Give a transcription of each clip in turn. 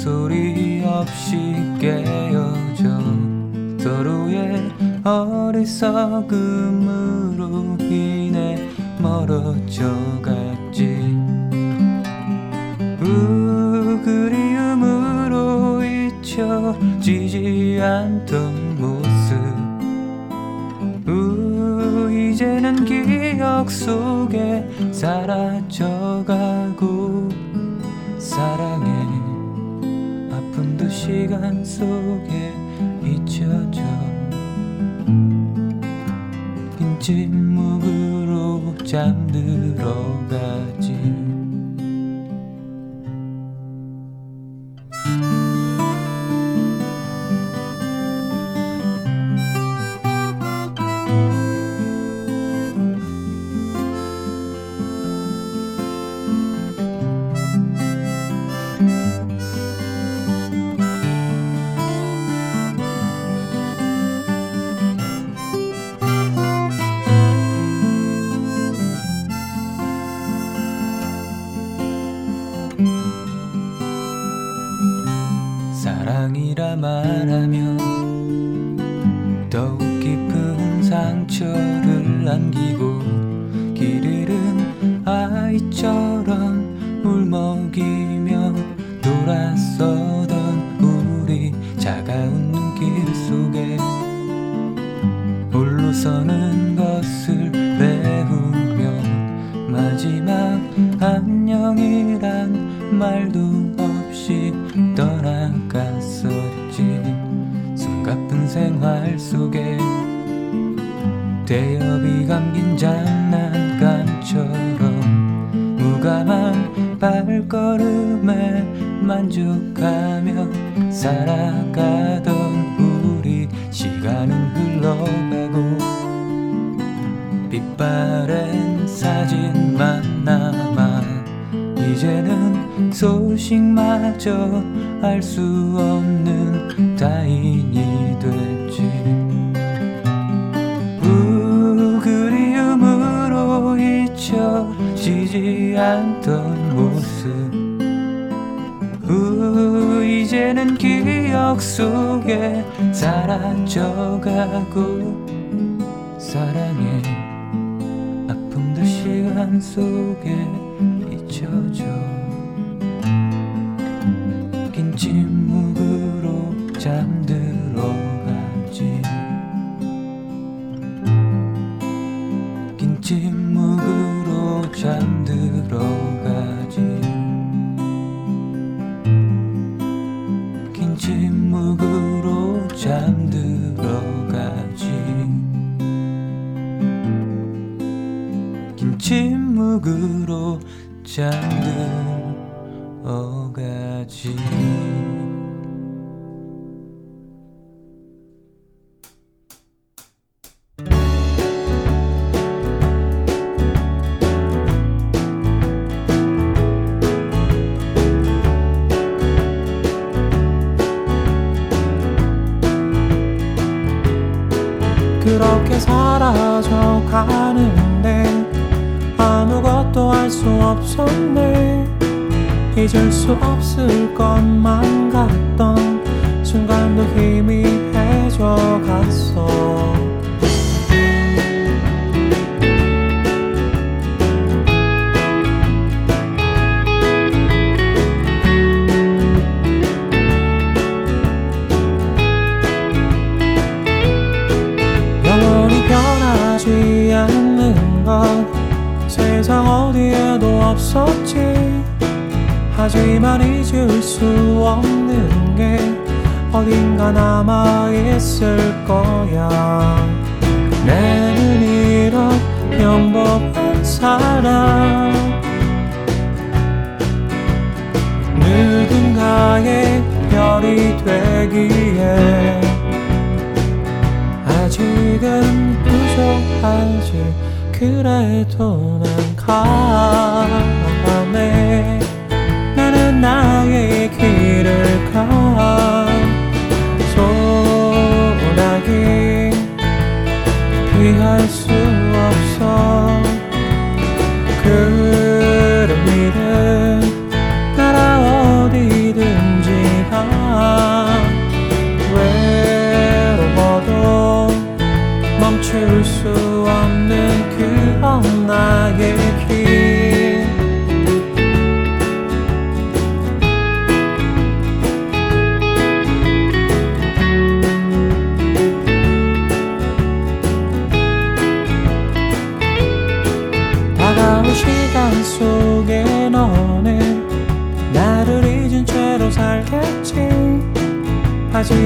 소리 없이 깨어져 서로의 어리석음으로 인해 멀어져 갔지. 우 그리움으로 잊혀지지 않던 모습. 우 이제는 기억 속에 사라져가고 아픔도 시간 속에 잊혀져. 긴 침묵으로 잠들어가 무감한 발걸음에 만족하며 살아가던 우리 시간은 흘러가고 빛바랜 사진만 남아 이제는 소식마저 알 수 없는 타인이 됐지 잊혀지지 않던 모습. 우 이제는 기억 속에 사라져가고 사랑해 아픔도 시간 속에 잊혀져. 긴 침묵으로 잠들어가지. 긴 침묵으로 잠 잠들 어딘가 남아있을 거야. 내는 이런 평범한 사람 누군가의 별이 되기에 아직은 부족하지. 그래도 난 가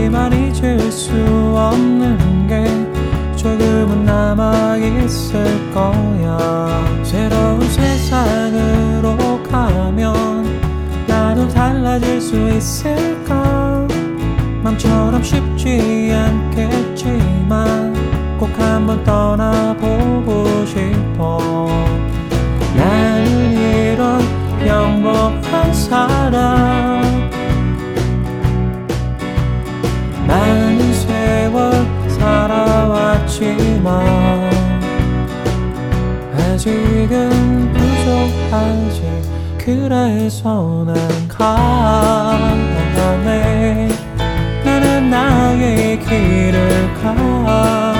하지만 잊을 수 없는 게 조금은 남아 있을 거야. 새로운 세상으로 가면 나도 달라질 수 있을까? 맘처럼 쉽지 않겠지만 꼭 한번 떠나 살아왔지만 아직은 부족하지 그래서 난 가네. 나는 나의 길을 가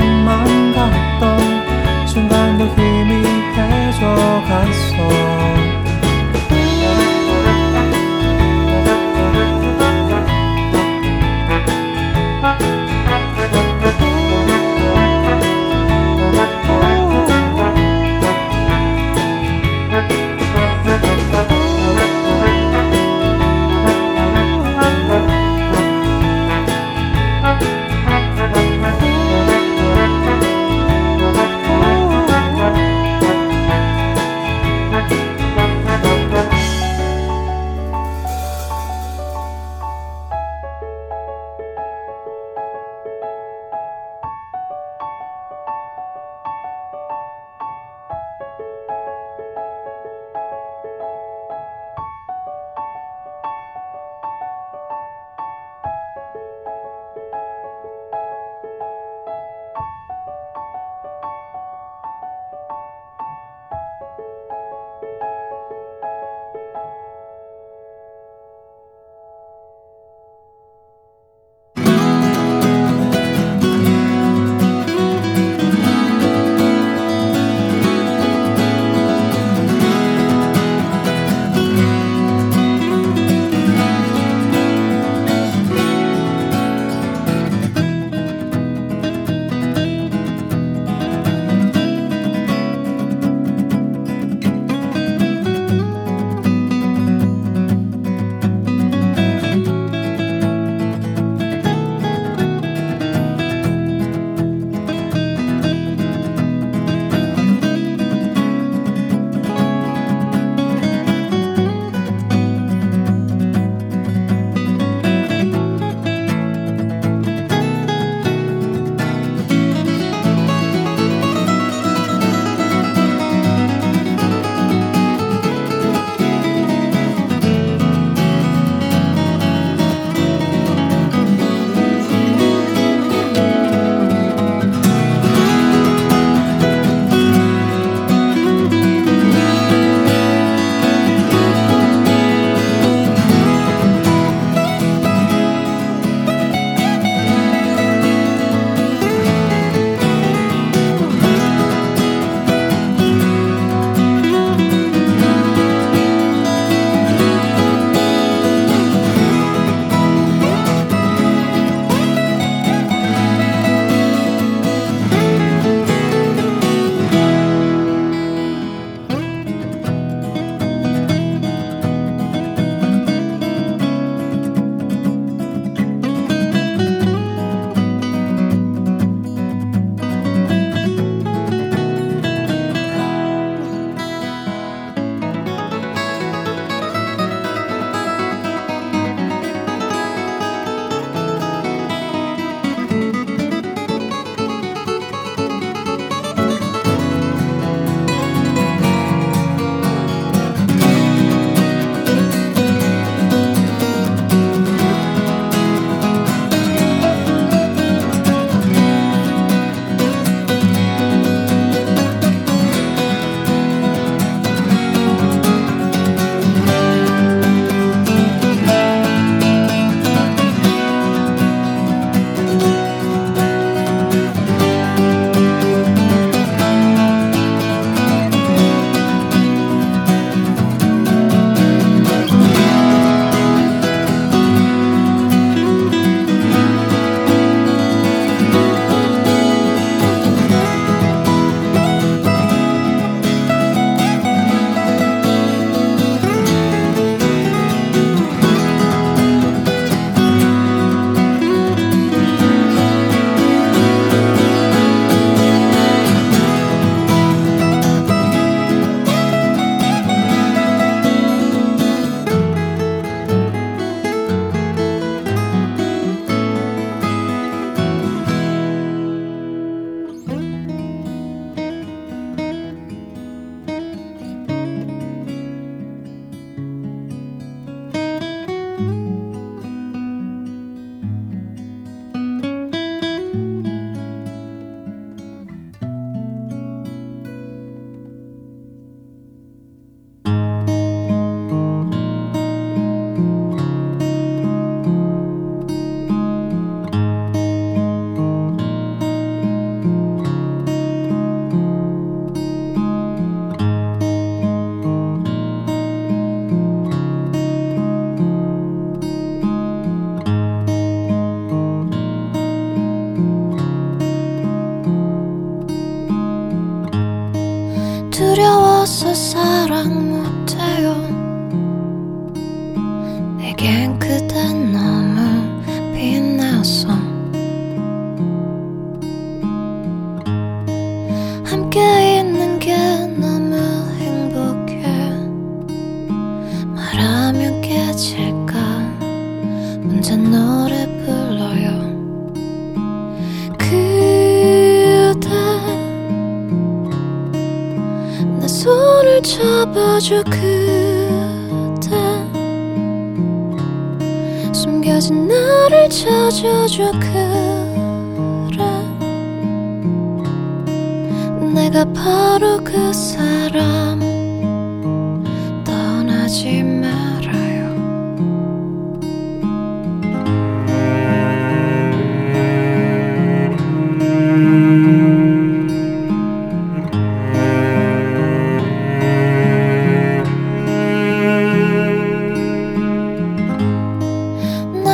없을 것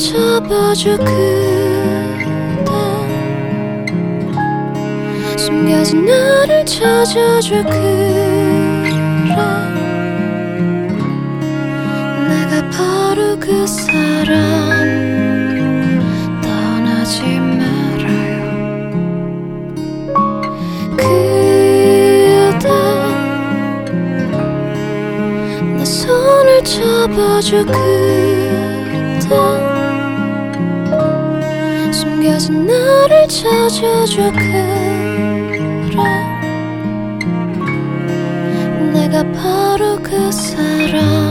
잡아줘 그대. 숨겨진 나를 찾아줘 그래 바로 그 사람. 떠나지 말아요. 그대. 내 손을 잡아줘 그대 나를 찾아줘 그래 내가 바로 그 사람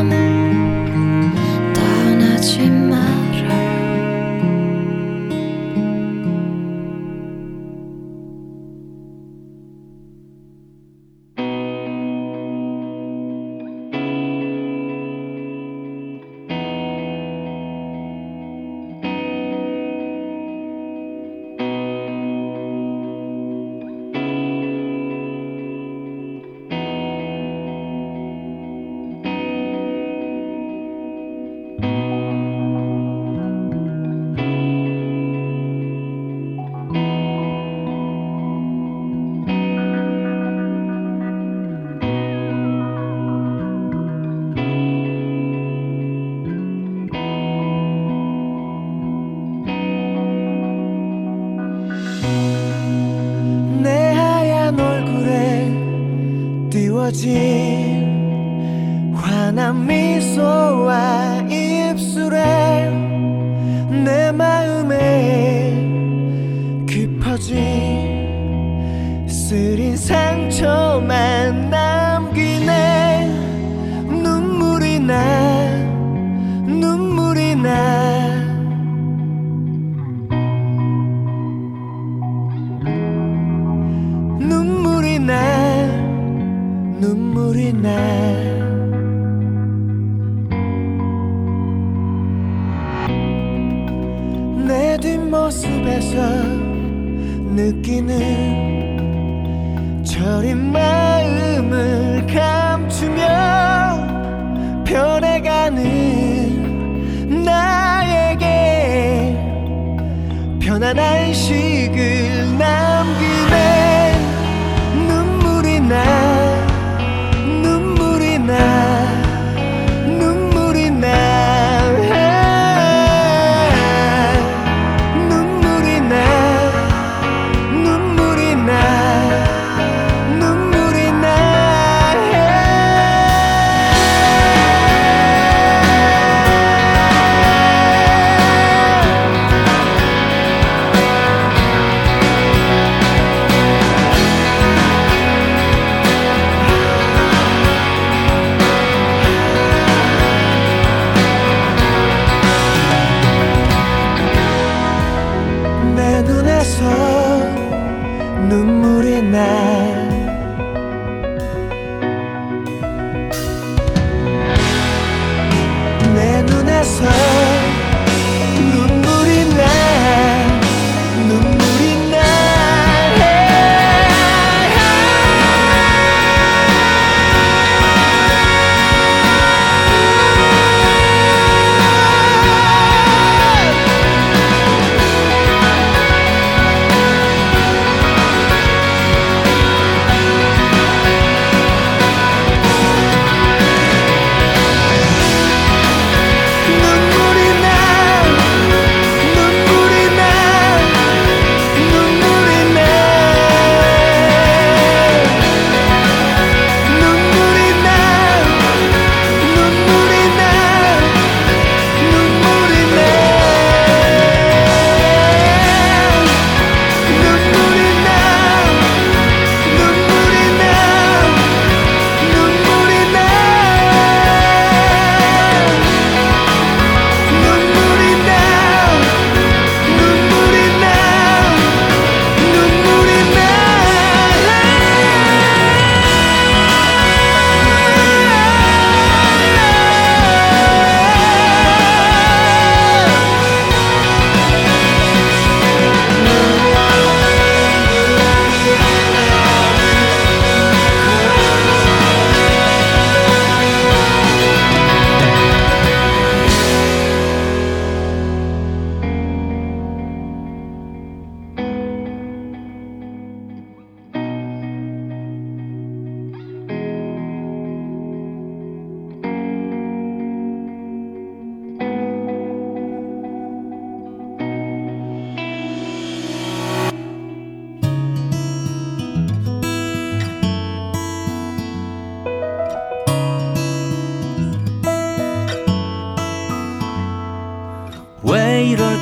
지워진 환한 미소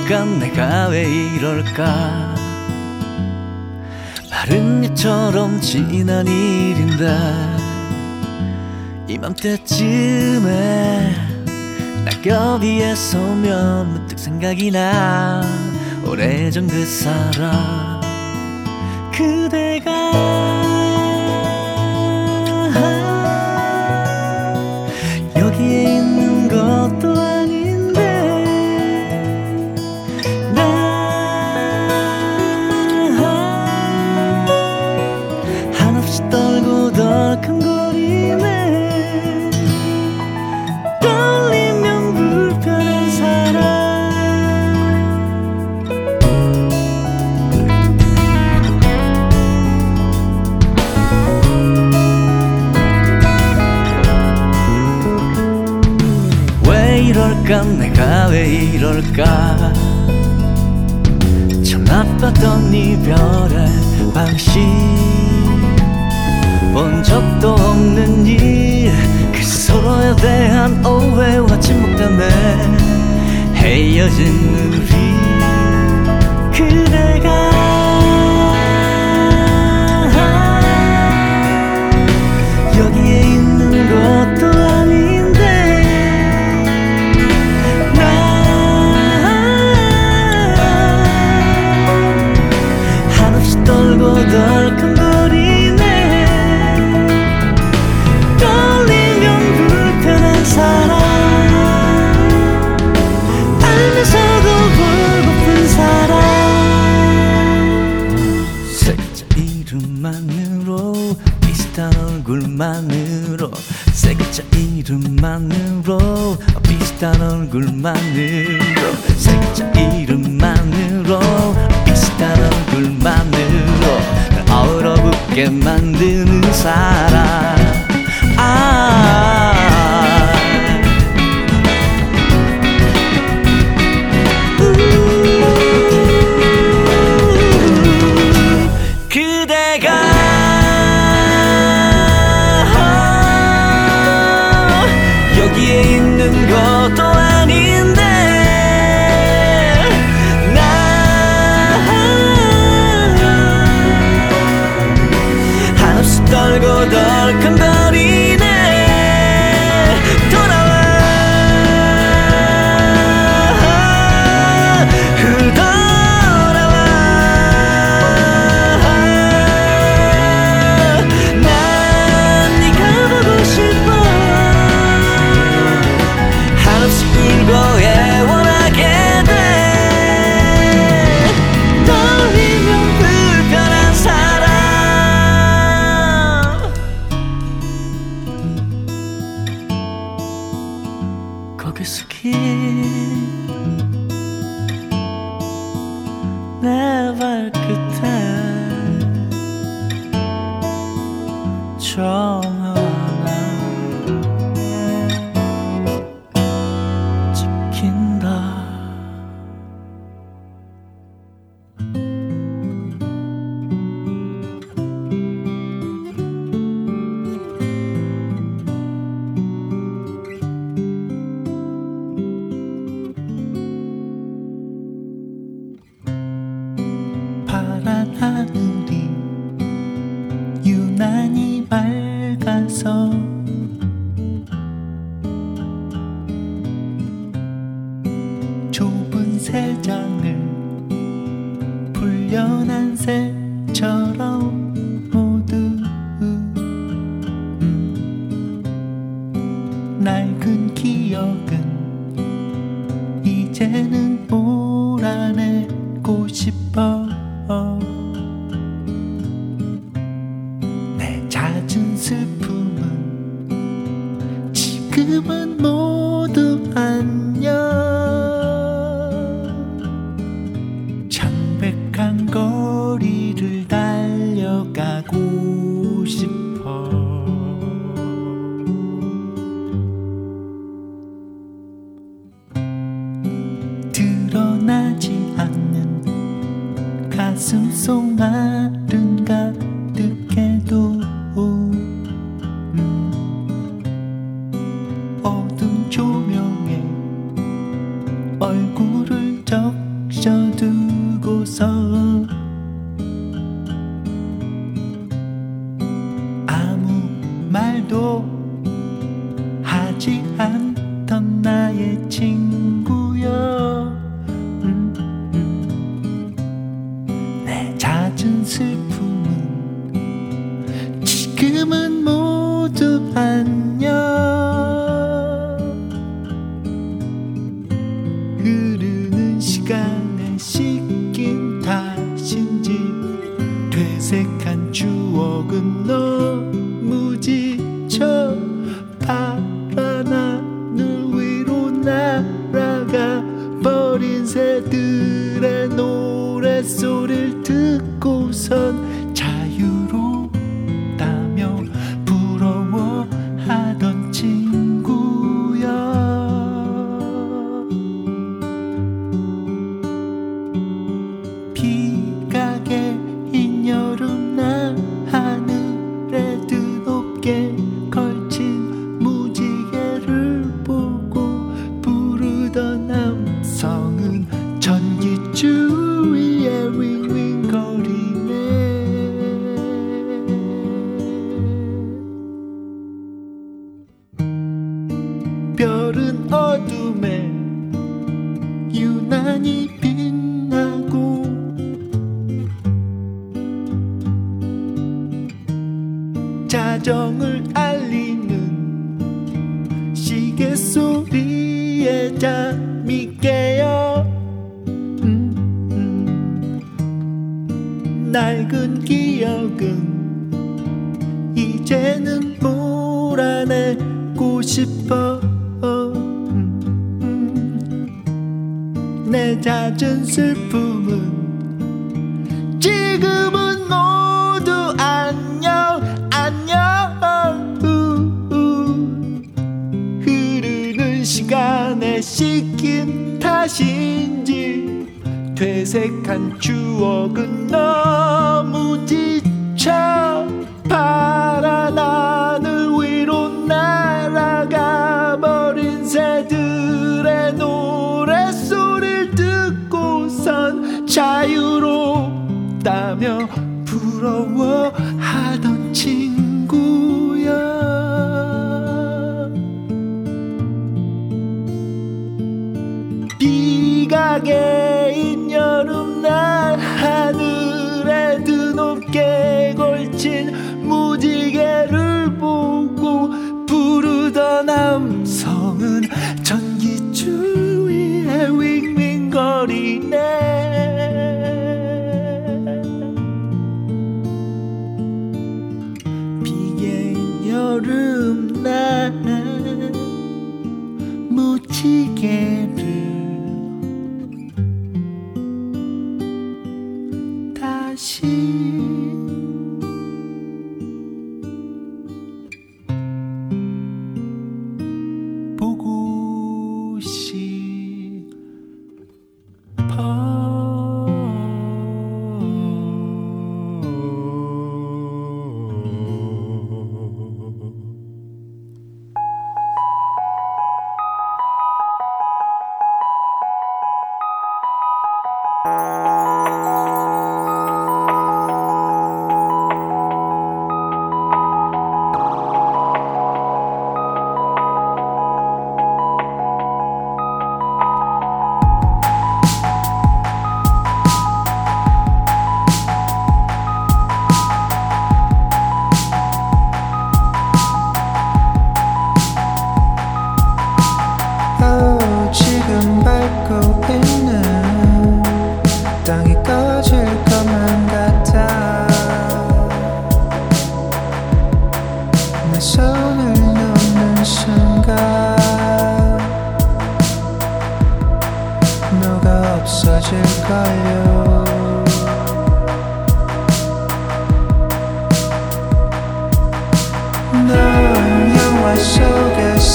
순간 내가 왜 이럴까? 바른 일처럼 지난 일인데 이맘때쯤에 낙엽 위에 서면 문득 생각이 나. 오래전 그 사람. 이름만으로 세 글자 이름만으로 비슷한 얼굴만으로 세 글자 이름만으로 비슷한 얼굴만으로 날 얼어붙게 만드는 사람.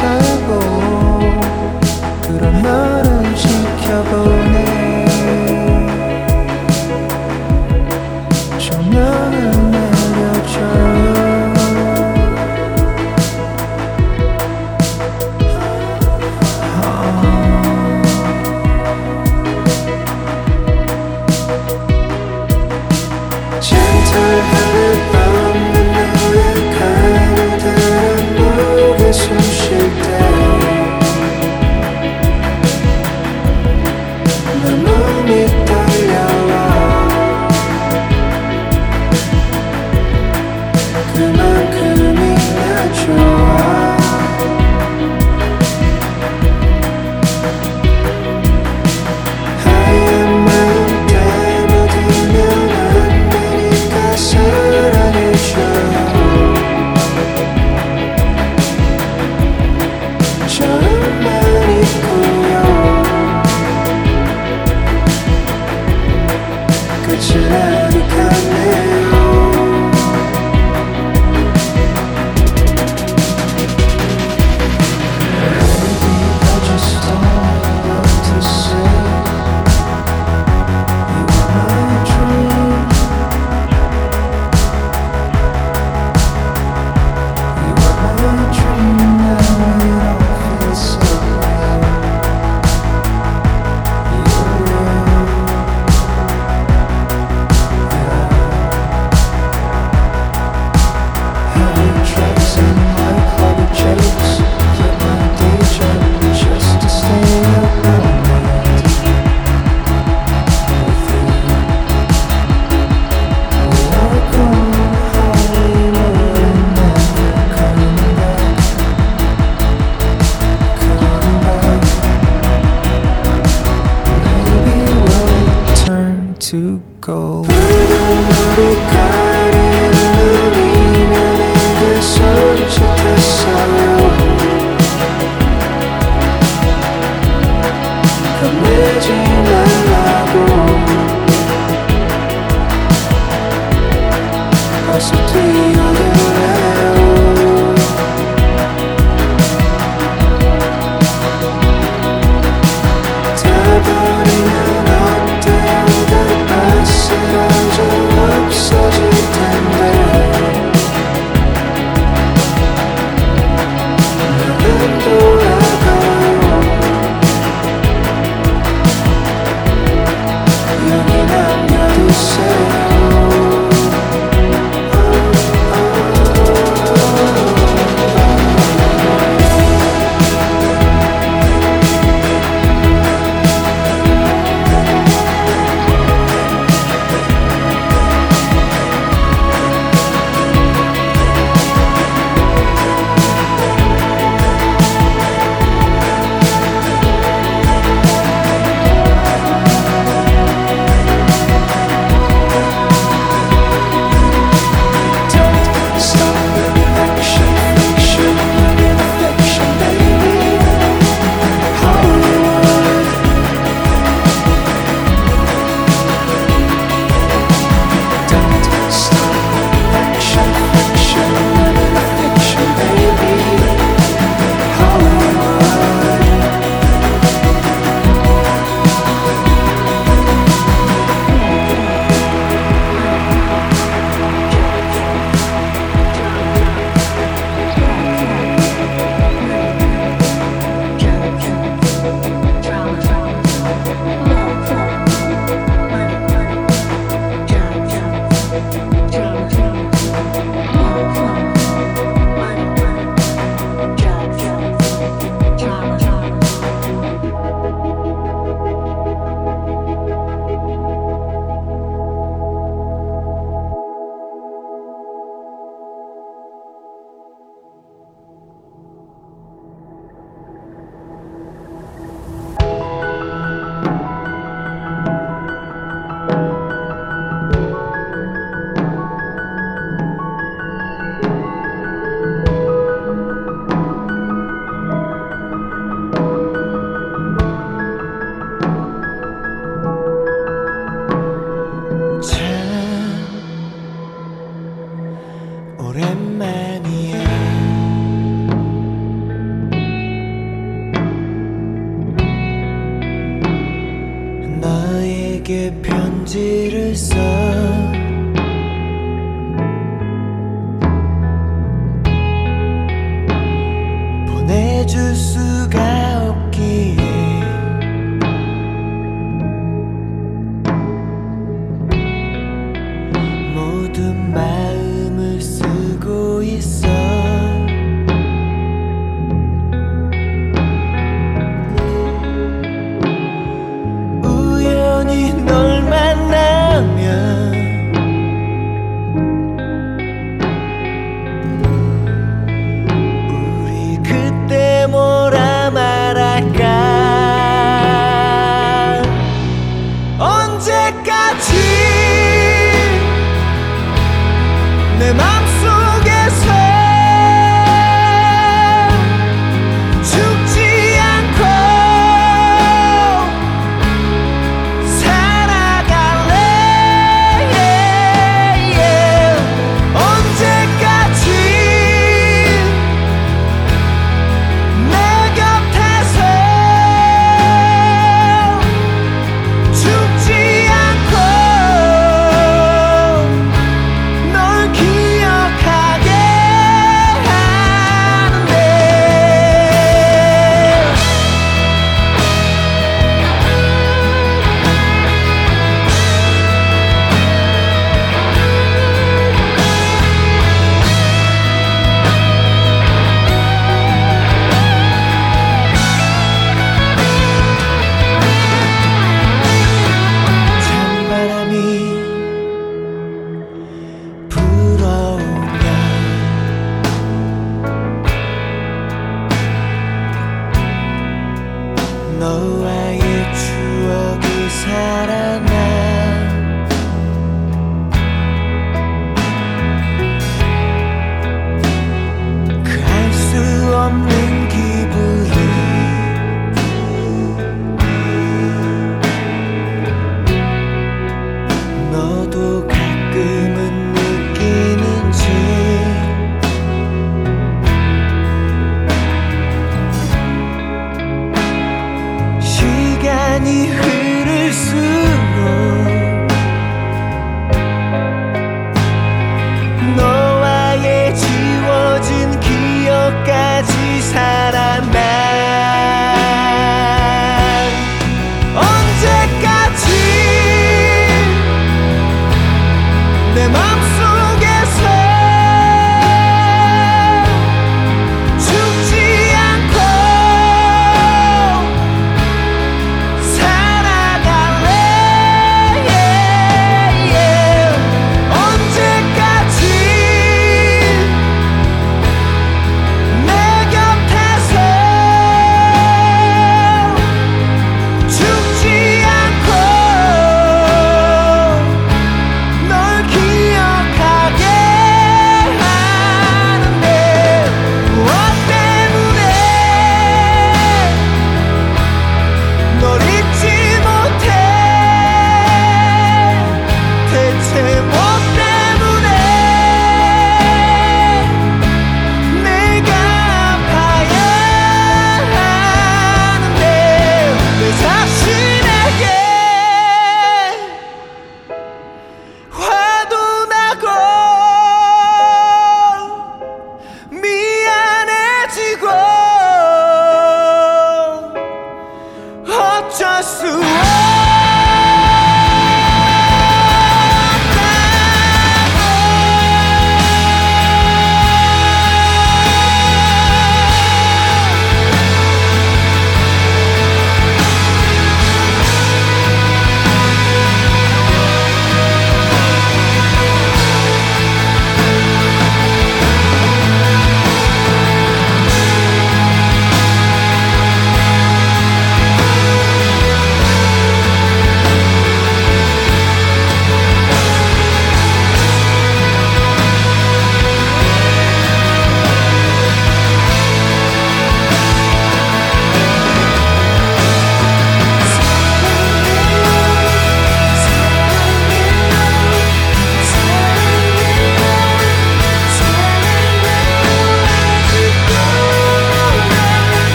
속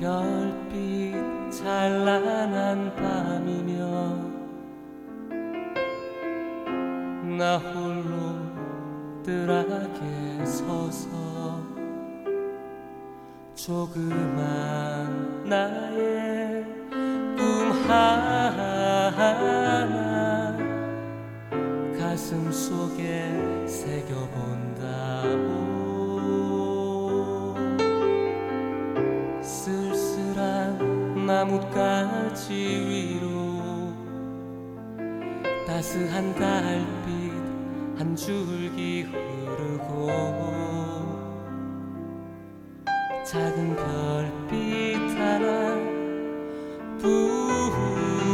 별빛 찬란한 밤이면 나 홀로 뜰하게 서서 조그만 나의 꿈 하나 가슴 속에 새겨본 나뭇가지 위로 따스한 달빛 한 줄기 흐르고 작은 별빛 하나 불러와